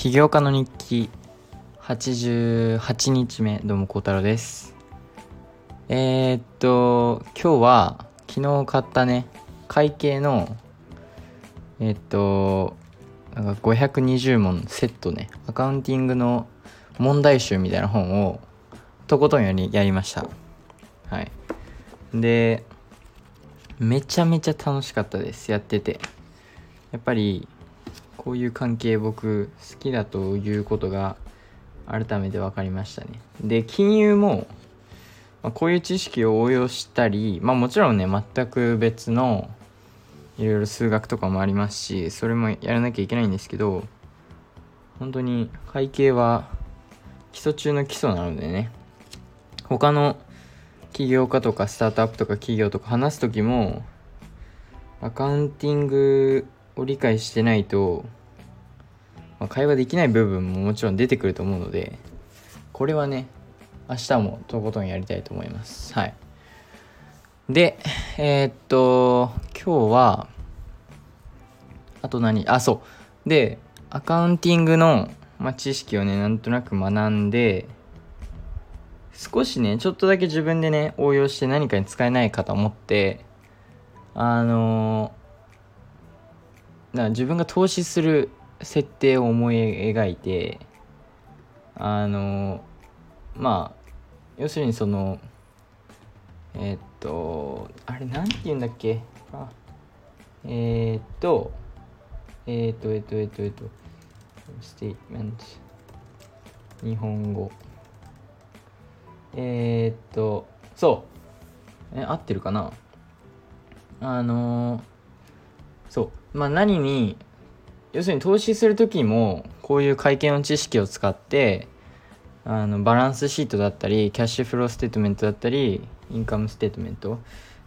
起業家の日記。88日目どうも孝太郎です。えー、っと今日は昨日買ったね会計のえー、っとなんか520問セットねアカウンティングの問題集みたいな本をとことんよりやりました。はい。でめちゃめちゃ楽しかったですやってて。やっぱりこういう関係僕好きだということが改めて分かりましたね。で金融も、まあ、こういう知識を応用したりまあもちろんね全く別のいろいろ数学とかもありますしそれもやらなきゃいけないんですけど本当に会計は基礎中の基礎なのでね。他の起業家とかスタートアップとか企業とか話す時もアカウンティングを理解してないと、まあ、会話できない部分ももちろん出てくると思うのでこれはね明日もとことんやりたいと思います。はい。でえー、っと今日はあと何？あそう。でアカウンティングの、まあ、知識をねなんとなく学んで少しねちょっとだけ自分でね応用して何かに使えないかと思ってあのだ自分が投資する設定を思い描いてあのまあ要するにそのえー、っとあれなんて言うんだっけ？あえー、っとえー、っとえっとえっとえっとステートメント日本語。え、っとそう。え合ってるかな？あのそう。まあ何に要するに投資する時もこういう会計の知識を使ってあのバランスシートだったり cash flow statement だったり income statement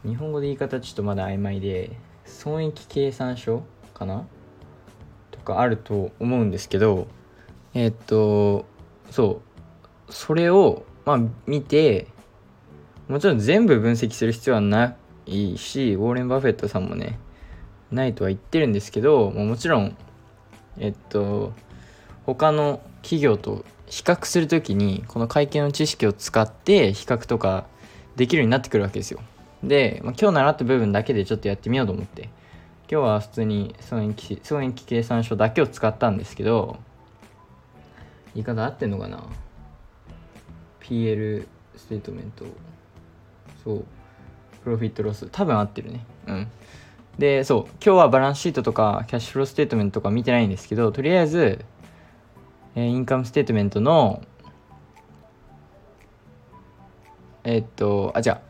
日本語で言い方ちょっとまだ曖昧で損益計算書かな？とかあると思うんですけどえー、っとそう。それをまあ見てもちろん全部分析する必要はないしウォーレン・バフェットさんもねないとは言ってるんですけどもちろんえっと他の企業と比較する時にこの会計の知識を使って比較とかできるようになってくるわけですよ。で、まあ、今日習った部分だけでちょっとやってみようと思って。今日は普通に損益損益計算書だけを使ったんですけど言い方合ってんのかな？ PL statement。そう。 Profit loss。多分合ってるね。うん。でそう今日はバランスシートとか cash flow statement とか見てないんですけどとりあえず、えー、 income statement のえー、っとあじゃあ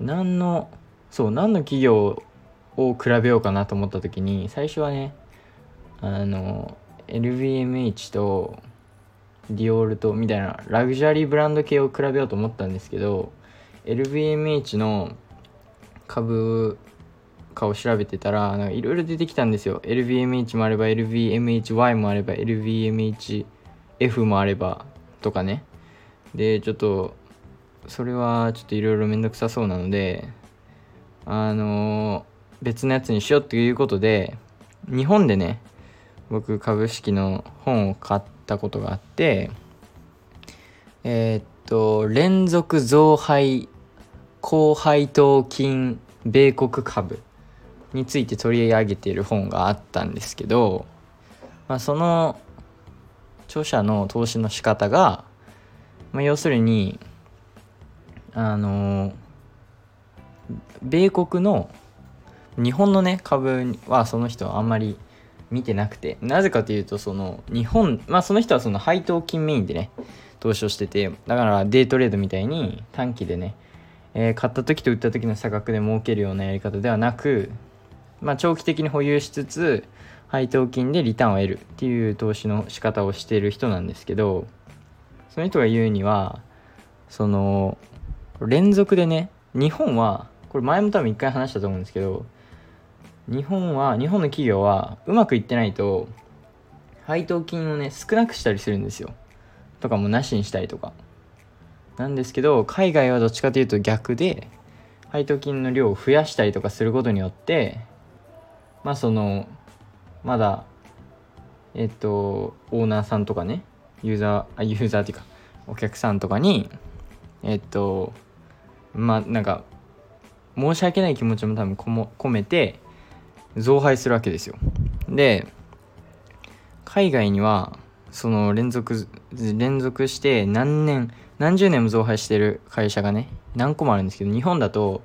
何のそう何の企業を比べようかなと思った時に最初はねあの LVMH とディオールとみたいなラグジュアリーブランド系を比べようと思ったんですけど LVMH の株価を調べてたらいろいろ出てきたんですよ。LVMH もあれば LVMHY もあれば LVMHF もあればとかね。でちょっとそれはちょっといろいろめんどくさそうなのであの別のやつにしようっていうことで日本でね僕株式の本を買ったことがあってえー、っと連続増配高配当金米国株。について取り上げている本があったんですけど、まあ、その著者の投資の仕方が、まあ、要するにあの米国の日本のね株はその人はあんまり見てなくてなぜかというとその日本まあその人はその配当金メインでね投資をしててだからデイトレードみたいに短期でね、えー、買った時と売った時の差額で儲けるようなやり方ではなくまあ長期的に保有しつつ配当金でリターンを得るっていう投資の仕方をしている人なんですけどその人が言うにはその連続でね日本はこれ前も多分一回話したと思うんですけど日本は日本の企業はうまくいってないと配当金をね少なくしたりするんですよ。とかもなしにしたりとか。なんですけど海外はどっちかというと逆で配当金の量を増やしたりとかすることによってまあそのまだえっとオーナーさんとかねユーザーあユーザーっていうかお客さんとかにえっとまあなんか申し訳ない気持ちも多分こも込めて増配するわけですよ。で海外にはその連続連続して何年何十年も増配してる会社がね何個もあるんですけど日本だと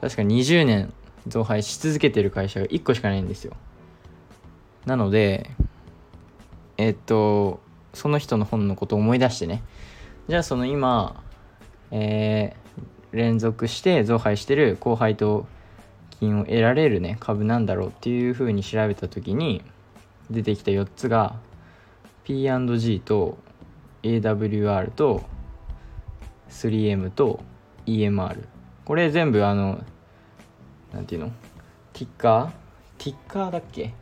確か20年増配し続けてる会社が1個しかないんですよ。なのでえっとその人の本のことを思い出してね。じゃあその今えー、連続して増配してる高配当金を得られるね株なんだろうっていうふうに調べた時に出てきた4つが P&G と AWR と 3M と EMR これ全部あのなんていうの？ティッカーティッカーだっけ？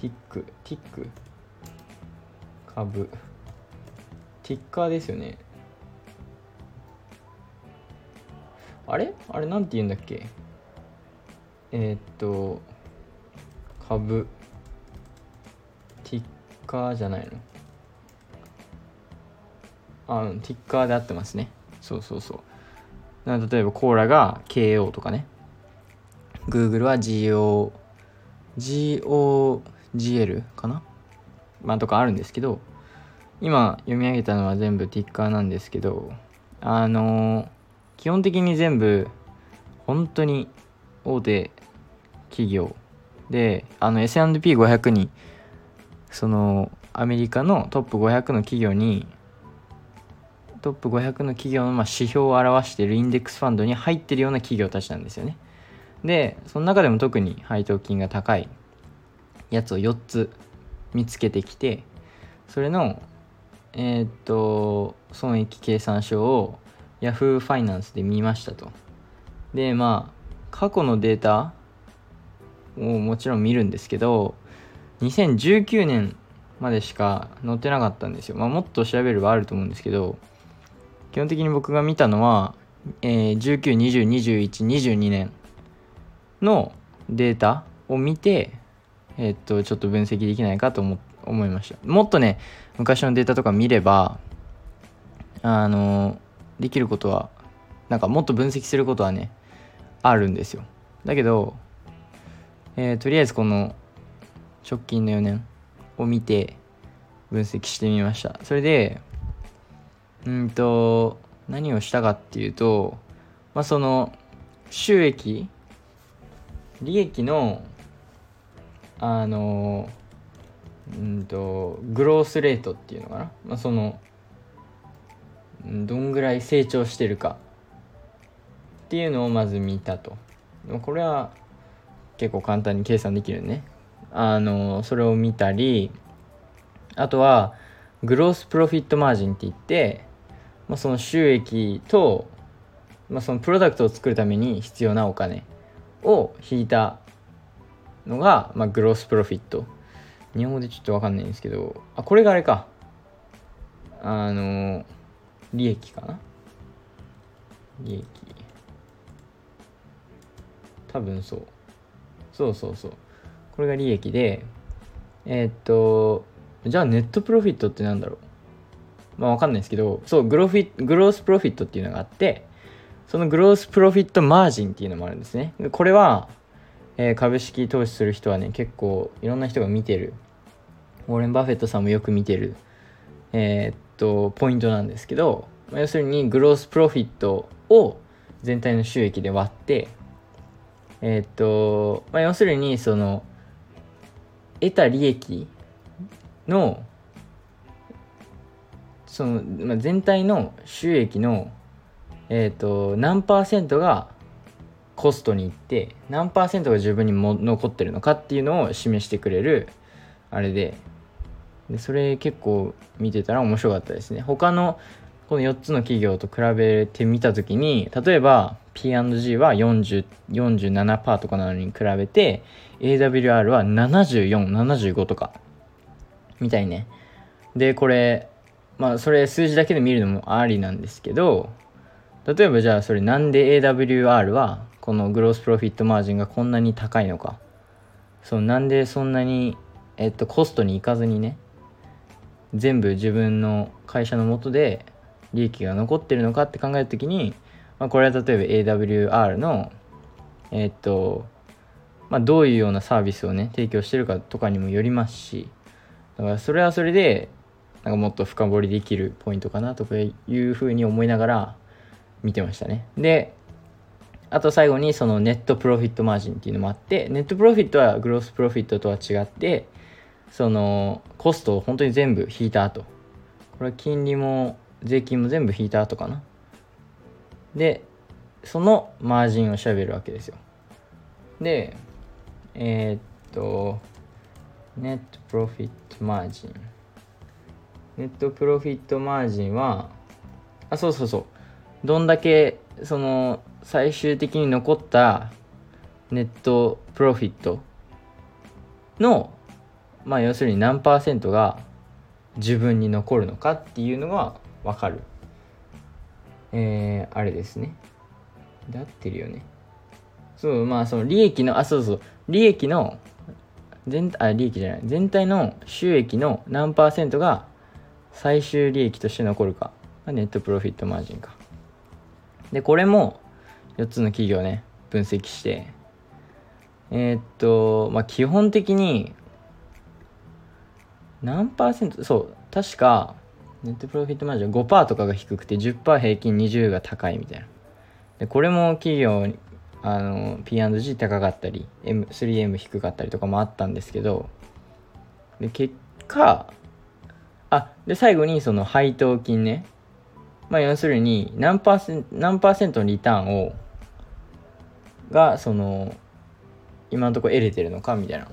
ティックティック株。ティッカーですよね。あれ？あれなんて言うんだっけ？えー、っと株。ティッカーじゃないの？あうんティッカーで合ってますね。そうそうそう。例えばコーラが KO とかね。Google は GO GOGL かな。まあとかあるんですけど今読み上げたのは全部ティッカーなんですけどあのー、基本的に全部本当に大手企業であの S&P500 にそのアメリカのトップ500の企業にトップ500の企業のま指標を表しているインデックスファンドに入ってるような企業たちなんですよね。でその中でも特に配当金が高いやつを4つ見つけてきてそれのえー、っと損益計算書を Yahoo ファイナンスで見ましたと。でまあ過去のデータをもちろん見るんですけど2019年までしか載ってなかったんですよ。まあ、もっと調べればあると思うんですけど基本的に僕が見たのは、えー、19、20、21、22年のデータを見て、えー、っとちょっと分析できないかと思思いました。もっとね昔のデータとか見ればあのできることはなんかもっと分析することはねあるんですよ。だけどえー、とりあえずこの直近の4年を見て分析してみましたそれでうんと何をしたかっていうとまあその収益利益のあのうんとグロースレートっていうのかな、まあ、そのどんぐらい成長してるかっていうのをまず見たと。これは結構簡単に計算できるね。あのそれを見たりあとはグロースプロフィットマージンって言って、まあ、その収益と、まあ、そのプロダクトを作るために必要なお金を引いたのが、まあ、グロースプロフィット。日本語でちょっと分かんないんですけどあこれがあれか。あの利益かな？利益。多分そう。そうそうそう。これが利益でえー、っとじゃあネットプロフィットってなんだろう？まあわかんないですけどそうグロフィグロースプロフィットっていうのがあってそのグロースプロフィットマージンっていうのもあるんですね。これは、えー、株式投資する人はね結構いろんな人が見てる。ウォーレン・バフェットさんもよく見てるえー、っとポイントなんですけど、まあ、要するにグロースプロフィットを全体の収益で割ってえー、っと、まあ、要するにその得た利益のその、まあ、全体の収益の、えーと、何パーセントがコストにいって何パーセントが自分にも残ってるのかっていうのを示してくれるあれで。でそれ結構見てたら面白かったですね。他のこの4つの企業と比べてみた時に例えば P&G は47%とかなのに比べて AWR は7475とか。みたいね。でこれまあそれ数字だけで見るのもありなんですけど例えばじゃあそれなんで AWR はこのグロースプロフィットマージンがこんなに高いのか。そうなんでそんなにえっと、コストに行かずにね全部自分の会社のもとで利益が残ってるのかって考えるときに、まあ、これは例えば AWR のえっとまあ、どういうようなサービスをね提供してるかとかにもよりますしだからそれはそれでなんかもっと深掘りできるポイントかなとかいうふうに思いながら見てましたね。であと最後にそのネットプロフィットマージンっていうのもあってネットプロフィットはグロスプロフィットとは違ってそのコストを本当に全部引いた後。これは金利も税金も全部引いた後かな。でそのマージンを調べるわけですよ。でえー、っとネットプロフィットマージンネットプロフィットマージンはあそうそうそう。どんだけその最終的に残ったネットプロフィットのまあ要するに何パーセントが自分に残るのかっていうのが分かる。えー、あれですね。で合ってるよね。そうまあその利益のあそうそう。利益の全あ利益じゃない。全体の収益の何パーセントが最終利益として残るか。ネットプロフィットマージンか。でこれも4つの企業ね分析して。えー、っとまあ基本的に何パーセントそう確かネットプロフィットマージン5%とかが低くて10%平均20が高いみたいな。でこれも企業あの P&G 高かったり M 3M 低かったりとかもあったんですけどで結果あで最後にその配当金ね。まあ要するに何パーセン何パーセントのリターンをがその今のところ得れてるのかみたいな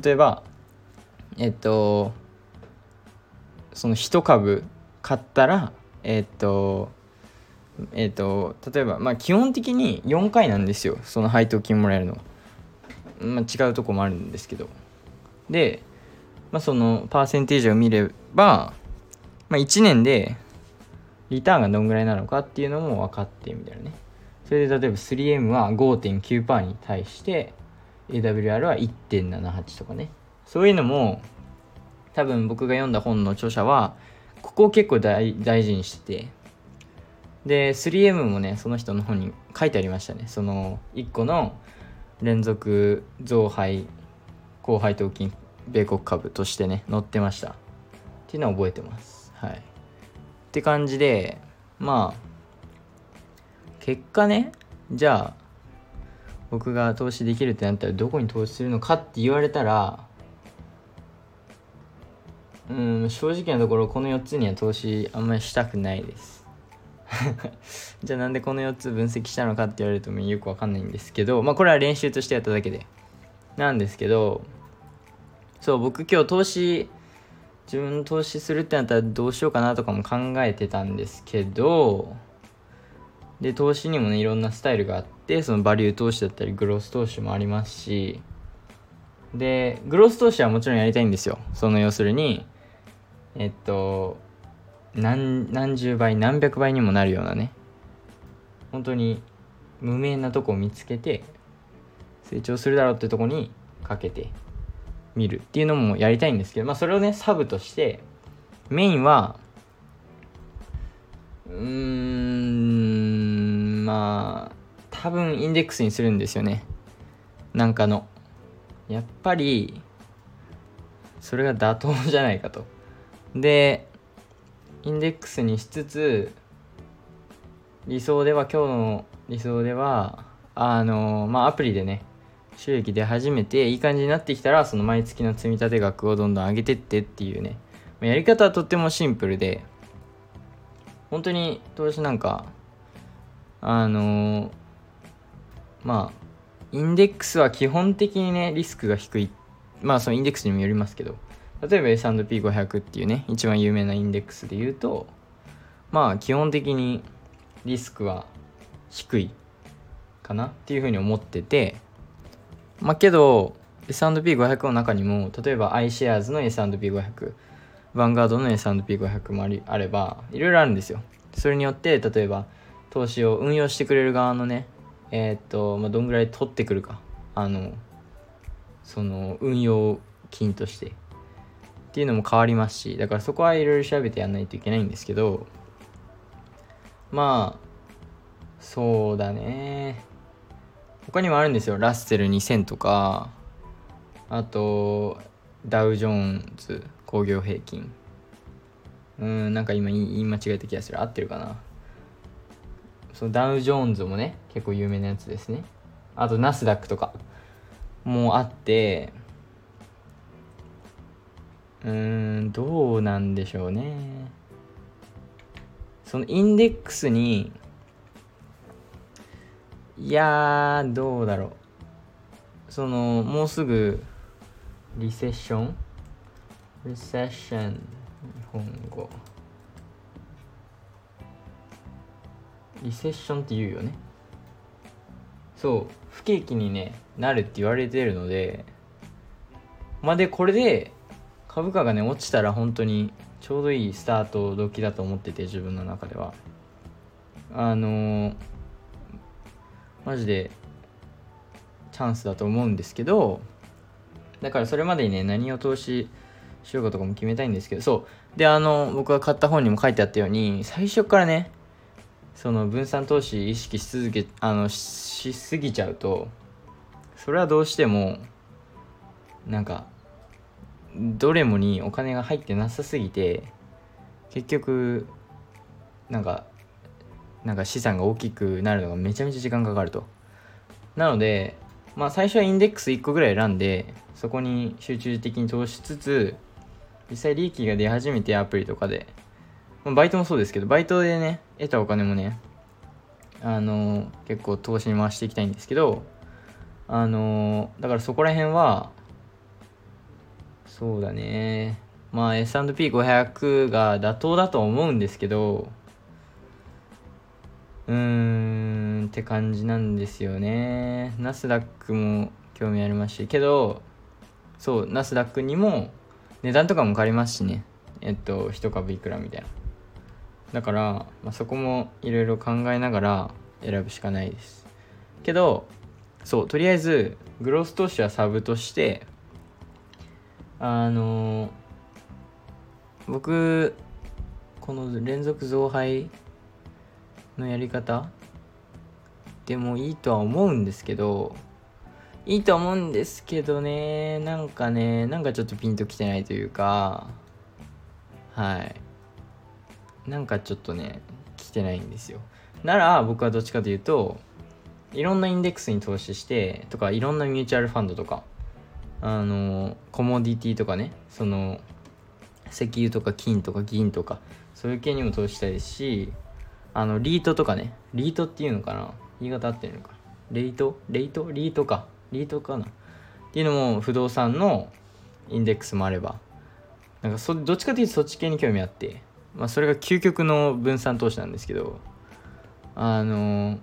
例えばえっとその1株買ったらえっとえっ、と例えばまあ基本的に4回なんですよ。その配当金もらえるの。まあ、違うとこもあるんですけど。で、まあ、そのパーセンテージを見れば、まあ、1年でリターンがどんぐらいなのかっていうのも分かってみたいなね。それで例えば 3M は5.9%に対して AWR は1.78とかね。そういうのも多分僕が読んだ本の著者はここを結構大事にしてて。で 3M もねその人の本に書いてありましたね。その1個の連続増配高配当金米国株としてね載ってました。っていうのは覚えてます。はい。って感じでまあ結果ねじゃあ僕が投資できるってなったらどこに投資するのかって言われたらうん正直なところこの4つには投資あんまりしたくないです。じゃあなんでこの4つ分析したのかって言われるとよくわかんないんですけどまあこれは練習としてやっただけで。なんですけどそう僕今日投資自分投資するってなったらどうしようかなとかも考えてたんですけどで投資にもねいろんなスタイルがあってそのバリュー投資だったりグロス投資もありますしでグロス投資はもちろんやりたいんですよ。その要するにえっと何何十倍何百倍にもなるようなね本当に無名なとこを見つけて成長するだろうってとこにかけてみるっていうのもやりたいんですけどまあそれをねサブとしてメインはうーんまあ多分インデックスにするんですよね。なんかの。やっぱりそれが妥当じゃないかと。でインデックスにしつつ理想では今日の理想ではあのまあアプリでね収益出始めていい感じになってきたらその毎月の積み立て額をどんどん上げてってっていうね。やり方はとってもシンプルで本当に投資なんかあのまあインデックスは基本的にねリスクが低い。まあそのインデックスにもよりますけど例えば S&P500 っていうね一番有名なインデックスで言うとまあ基本的にリスクは低いかなっていうふうに思っててまあけど S&P500 の中にも例えば iShares の S&P500 ヴァンガードの S&P500 もありあればいろいろあるんですよ。それによって例えば投資を運用してくれる側のねえー、っと、まあ、どんぐらい取ってくるか。あのその運用金として。っていうのも変わりますしだからそこはいろいろ調べてやんないといけないんですけどまあそうだね。他にもあるんですよ。ラッセル2000とか。あとダウジョーンズ工業平均。うんなんか今言い間違えた気がする。合ってるかな。そのダウジョーンズもね結構有名なやつですね。あとナスダックとか。もあって。うーんどうなんでしょうね。そのインデックスにいやーどうだろう。そのもうすぐリセッション？リセッション日本語。リセッションって言うよね。そう不景気にねなるって言われてるのでまあでこれで株価がね落ちたら本当にちょうどいいスタート時だと思ってて自分の中では。あのー、マジでチャンスだと思うんですけどだからそれまでにね何を投資しようかとかも決めたいんですけどそう。であの僕が買った本にも書いてあったように最初からねその分散投資意識し続けあのしすぎちゃうとそれはどうしてもなんかどれもにお金が入ってなさすぎて結局なんかなんか資産が大きくなるのがめちゃめちゃ時間かかると。なのでまあ最初はインデックス1個ぐらい選んでそこに集中的に投資しつつ実際利益が出始めてアプリとかで、まあ、バイトもそうですけどバイトでね得たお金もねあの結構投資に回していきたいんですけどあのだからそこら辺はそうだね。まあ S&P500 が妥当だと思うんですけどうーんって感じなんですよね。ナスダックも興味ありますし。けどそうナスダックにも値段とかも変わりますしね。えっと1株いくらみたいな。だから、まあ、そこもいろいろ考えながら選ぶしかないです。けどそうとりあえずグロース投資はサブとしてあの僕この連続増配のやり方？でもいいとは思うんですけどいいと思うんですけどねなんかねなんかちょっとピンときてないというかはい。なんかちょっとね来てないんですよ。なら僕はどっちかというといろんなインデックスに投資してとかいろんなミューチュアルファンドとかあのコモディティとかねその石油とか金とか銀とかそういう系にも投資したいですしあのリートとかねリートっていうのかな？言い方合ってるのか？レイト？レイト？リートか。リートかな？っていうのも不動産のインデックスもあれば。なんかそどっちかというとそっち系に興味あって。まあそれが究極の分散投資なんですけど。あの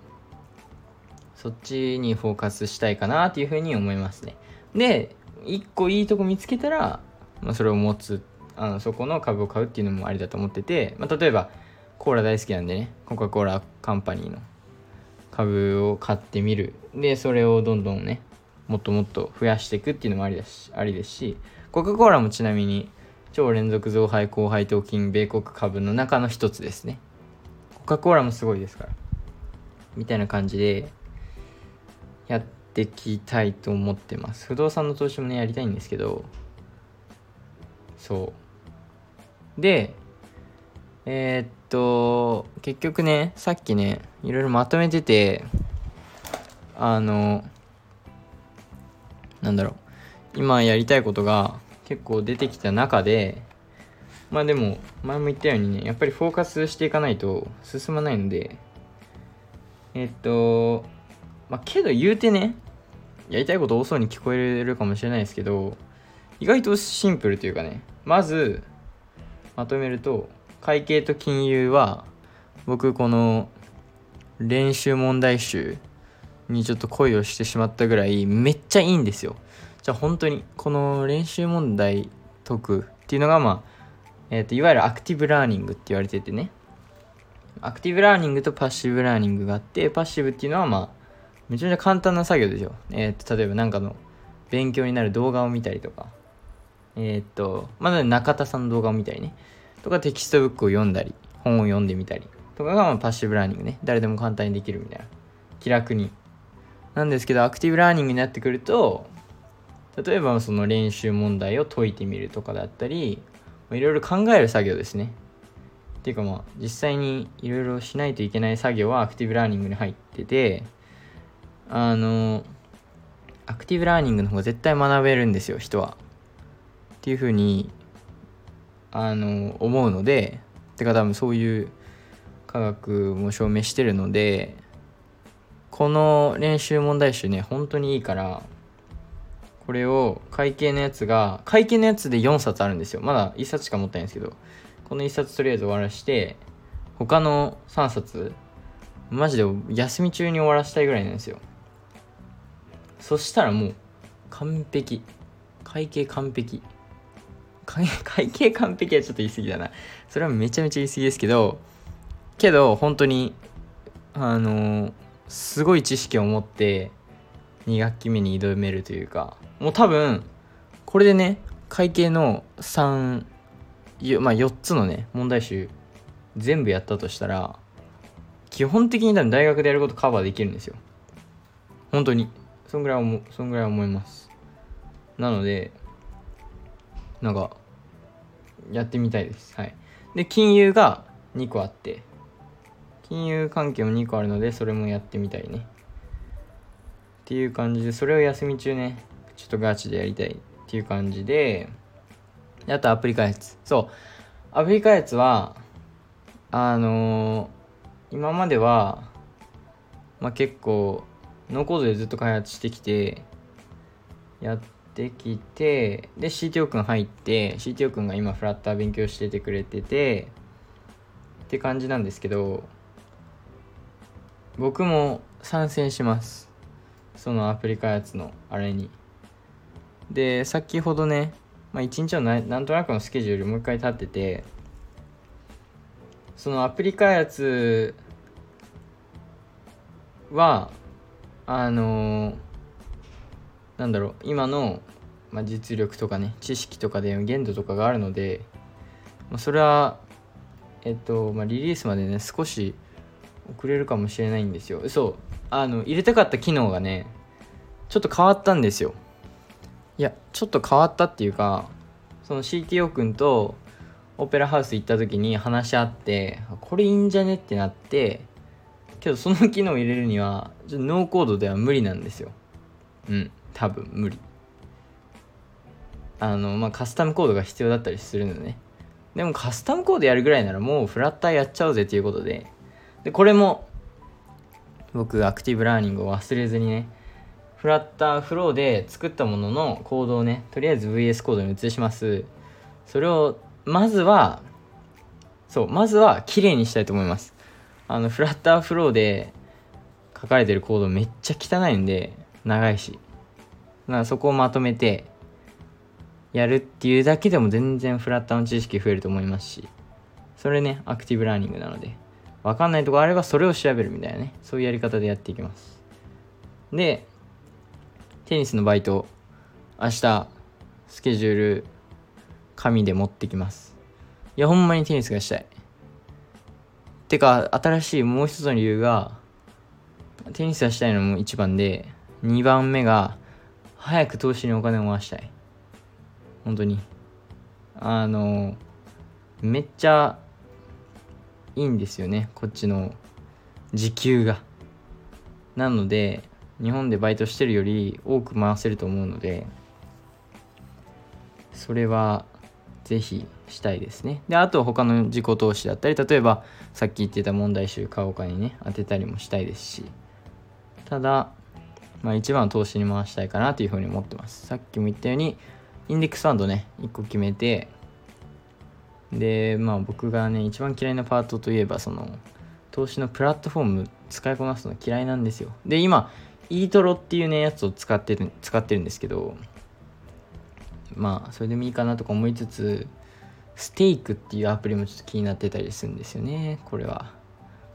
そっちにフォーカスしたいかなっていうふうに思いますね。で一個いいとこ見つけたら、まあ、それを持つあのそこの株を買うっていうのもありだと思ってて、まあ、例えばコーラ大好きなんでねコカ・コーラカンパニーの株を買ってみる。でそれをどんどんねもっともっと増やしていくっていうのもありだしありですしコカ・コーラもちなみに超連続増配高配当金米国株の中の一つですね。コカ・コーラもすごいですからみたいな感じでやっていきたいと思ってます。不動産の投資もねやりたいんですけどそう。でえー、っと結局ねさっきねいろいろまとめててあのなんだろう今やりたいことが結構出てきた中でまあでも前も言ったようにねやっぱりフォーカスしていかないと進まないのでえっとまあけど言うてねやりたいこと多そうに聞こえるかもしれないですけど意外とシンプルというかねまずまとめると会計と金融は僕この練習問題集にちょっと恋をしてしまったぐらいめっちゃいいんですよ。じゃあ本当にこの練習問題解くっていうのがまあえーと、いわゆるアクティブラーニングって言われててね。アクティブラーニングと passive learning があって passive っていうのはまあめちゃめちゃ簡単な作業ですよ、えーと、例えば何かの勉強になる動画を見たりとか。え、っとまだ中田さんの動画を見たりね。とかテキストブックを読んだり本を読んでみたりとかがま passive learning ね。誰でも簡単にできるみたいな。気楽に。なんですけどアクティブラーニングになってくると例えばその練習問題を解いてみるとかだったりいろいろ考える作業ですね。っていうかまあ実際にいろいろしないといけない作業はアクティブラーニングに入っててあのアクティブラーニングの方が絶対学べるんですよ人は。っていうふうにあの思うのでてか多分そういう科学も証明してるのでこの練習問題集ね本当にいいからこれを会計のやつが会計のやつで4冊あるんですよ。まだ1冊しか持ってないんですけどこの1冊とりあえず終わらして他の3冊マジで休み中に終わらせたいぐらいなんですよ。そしたらもう完璧。会計完璧。会計完璧はちょっと言い過ぎだな。それはめちゃめちゃ言い過ぎですけどけど本当にあの、すごい知識を持って2学期目に挑めるというかもう多分これでね会計の3まあ4つのね問題集全部やったとしたら基本的に多分大学でやることカバーできるんですよ。本当に。そんぐらい思そんぐらい思います。なのでなんかやってみたいです。はい。で金融が2個あって。金融関係も2個あるのでそれもやってみたいね。っていう感じでそれを休み中ねちょっとガチでやりたい。っていう感じで。あとアプリ開発。そう。アプリ開発はあのー、今まではまあ結構ノーコードでずっと開発してきてやってきてで CTO 君入って CTO 君が今フラッター勉強しててくれててって感じなんですけど僕も参戦します。そのアプリ開発のあれに。で先ほどね、まあ、1日のなんとなくのスケジュールもう一回立っててそのアプリ開発はあのー、なんだろう今の、まあ、実力とかね知識とかで限度とかがあるので、まあ、それはえっと、まあ、リリースまでね少し遅れるかもしれないんですよ。そうあの入れたかった機能がねちょっと変わったんですよ。いやちょっと変わったっていうかその CTO 君とオペラハウス行った時に話し合ってこれいいんじゃねってなってけどその機能を入れるにはちょっとノーコードでは無理なんですよ。うん。多分無理。あのまあカスタムコードが必要だったりするのね。でもカスタムコードやるぐらいならもうフラッターやっちゃおうぜということで。でこれも僕アクティブラーニングを忘れずにねフラッターフローで作ったもののコードをねとりあえず VS コードに移します。それをまずはそうまずは綺麗にしたいと思います。あのフラッターフローで書かれてるコードめっちゃ汚いんで長いし。からそこをまとめてやるっていうだけでも全然フラッターの知識増えると思いますしそれねアクティブラーニングなので分かんないとこあればそれを調べるみたいなねそういうやり方でやっていきます。でテニスのバイト明日スケジュール紙で持ってきます。いやほんまにテニスがしたい。てか新しいもう一つの理由がテニスがしたいのも一番で2番目が早く投資にお金を回したい。本当に。あのめっちゃいいんですよね。こっちの時給が。なので日本でバイトしてるより多く回せると思うのでそれはぜひしたいですね。であと他の自己投資だったり例えばさっき言ってた問題集買おうかにね当てたりもしたいですし。ただまあ一番投資に回したいかなというふうに思ってます。さっきも言ったようにインデックスファンドね1個決めてでまあ僕がね一番嫌いなパートといえばその投資のプラットフォーム使いこなすの嫌いなんですよ。で今イートロっていうねやつを使ってる使ってるんですけどまあそれでもいいかなとか思いつつステイクっていうアプリもちょっと気になってたりするんですよねこれは。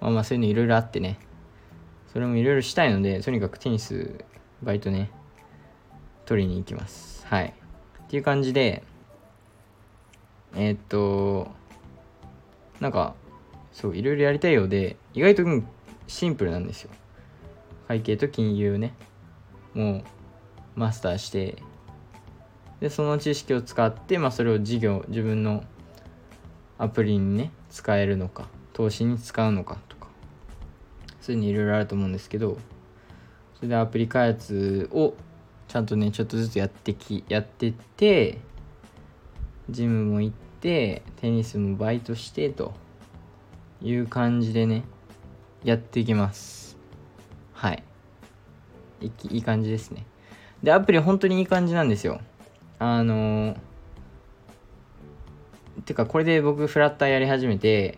まあまあそういうのいろいろあってねそれもいろいろしたいのでとにかくテニスバイトね取りに行きます。はい。っていう感じでえー、っとなんかそういろいろやりたいようで意外とシンプルなんですよ。会計と金融ね。もうマスターしてでその知識を使って、まあ、それを事業自分のアプリにね使えるのか投資に使うのかとかそういうのいろいろあると思うんですけどそれでアプリ開発をちゃんとねちょっとずつやってきやってってジムも行ってテニスもバイトしてという感じでねやっていきます。はい。いい感じですね。でアプリ本当にいい感じなんですよ。あのてかこれで僕フラッターやり始めて、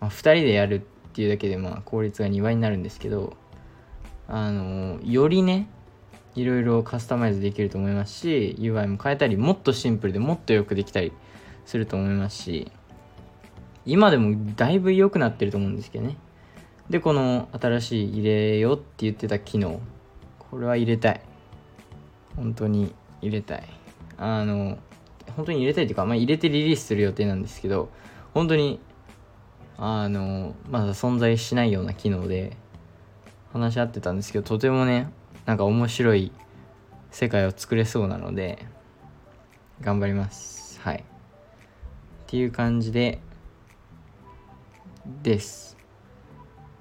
ま、2人でやるっていうだけでまあ効率が2倍になるんですけどあのよりねいろいろカスタマイズできると思いますし UI も変えたりもっとシンプルでもっとよくできたりすると思いますし今でもだいぶ良くなってると思うんですけどね。でこの新しい入れようって言ってた機能これは入れたい。本当に入れたい。あの本当に入れたいというか、まあ、入れてリリースする予定なんですけど本当にあのまだ存在しないような機能で話し合ってたんですけどとてもねなんか面白い世界を作れそうなので頑張ります。はい。っていう感じでです。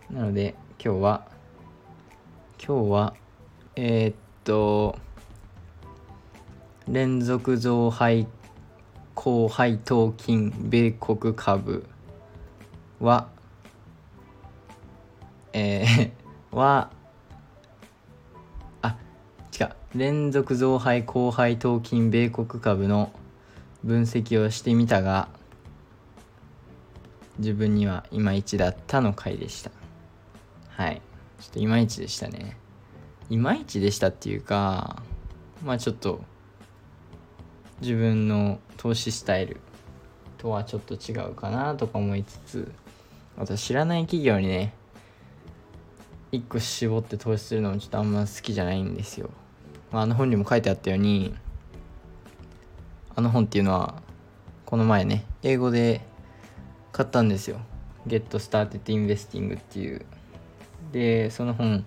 なので今日は今日はえー、っと連続増配高配当金米国株はえー、はあ違う。連続増配高配当金米国株の分析をしてみたが自分にはいまいちだったの回でした。はい。ちょっといまいちでしたね。いまいちでしたっていうかまあちょっと自分の投資スタイルとはちょっと違うかなとか思いつつあと知らない企業にね一個絞って投資するのもちょっとあんま好きじゃないんですよ、まあ、あの本にも書いてあったようにあの本っていうのはこの前ね英語で買ったんですよ。Get Started Investing っていう。でその本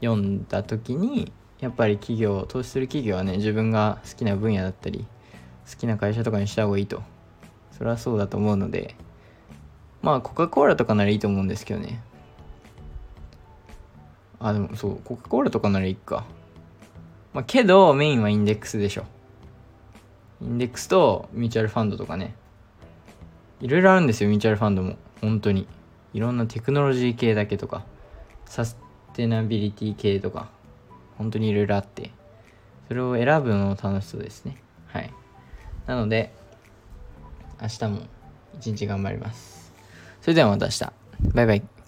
読んだ時にやっぱり企業投資する企業はね自分が好きな分野だったり好きな会社とかにした方がいいと。それはそうだと思うのでまあコカ・コーラとかならいいと思うんですけどね。あでもそうコカ・コーラとかならいいか。まあけどメインはインデックスでしょ。インデックスとミューチャルファンドとかね。いろいろあるんですよミューチャルファンドも。本当に。いろんなテクノロジー系だけとか。サステナビリティ系とか。本当にいろいろあって。それを選ぶのも楽しそうですね。はい。なので明日も一日頑張ります。それではまた明日。バイバイ。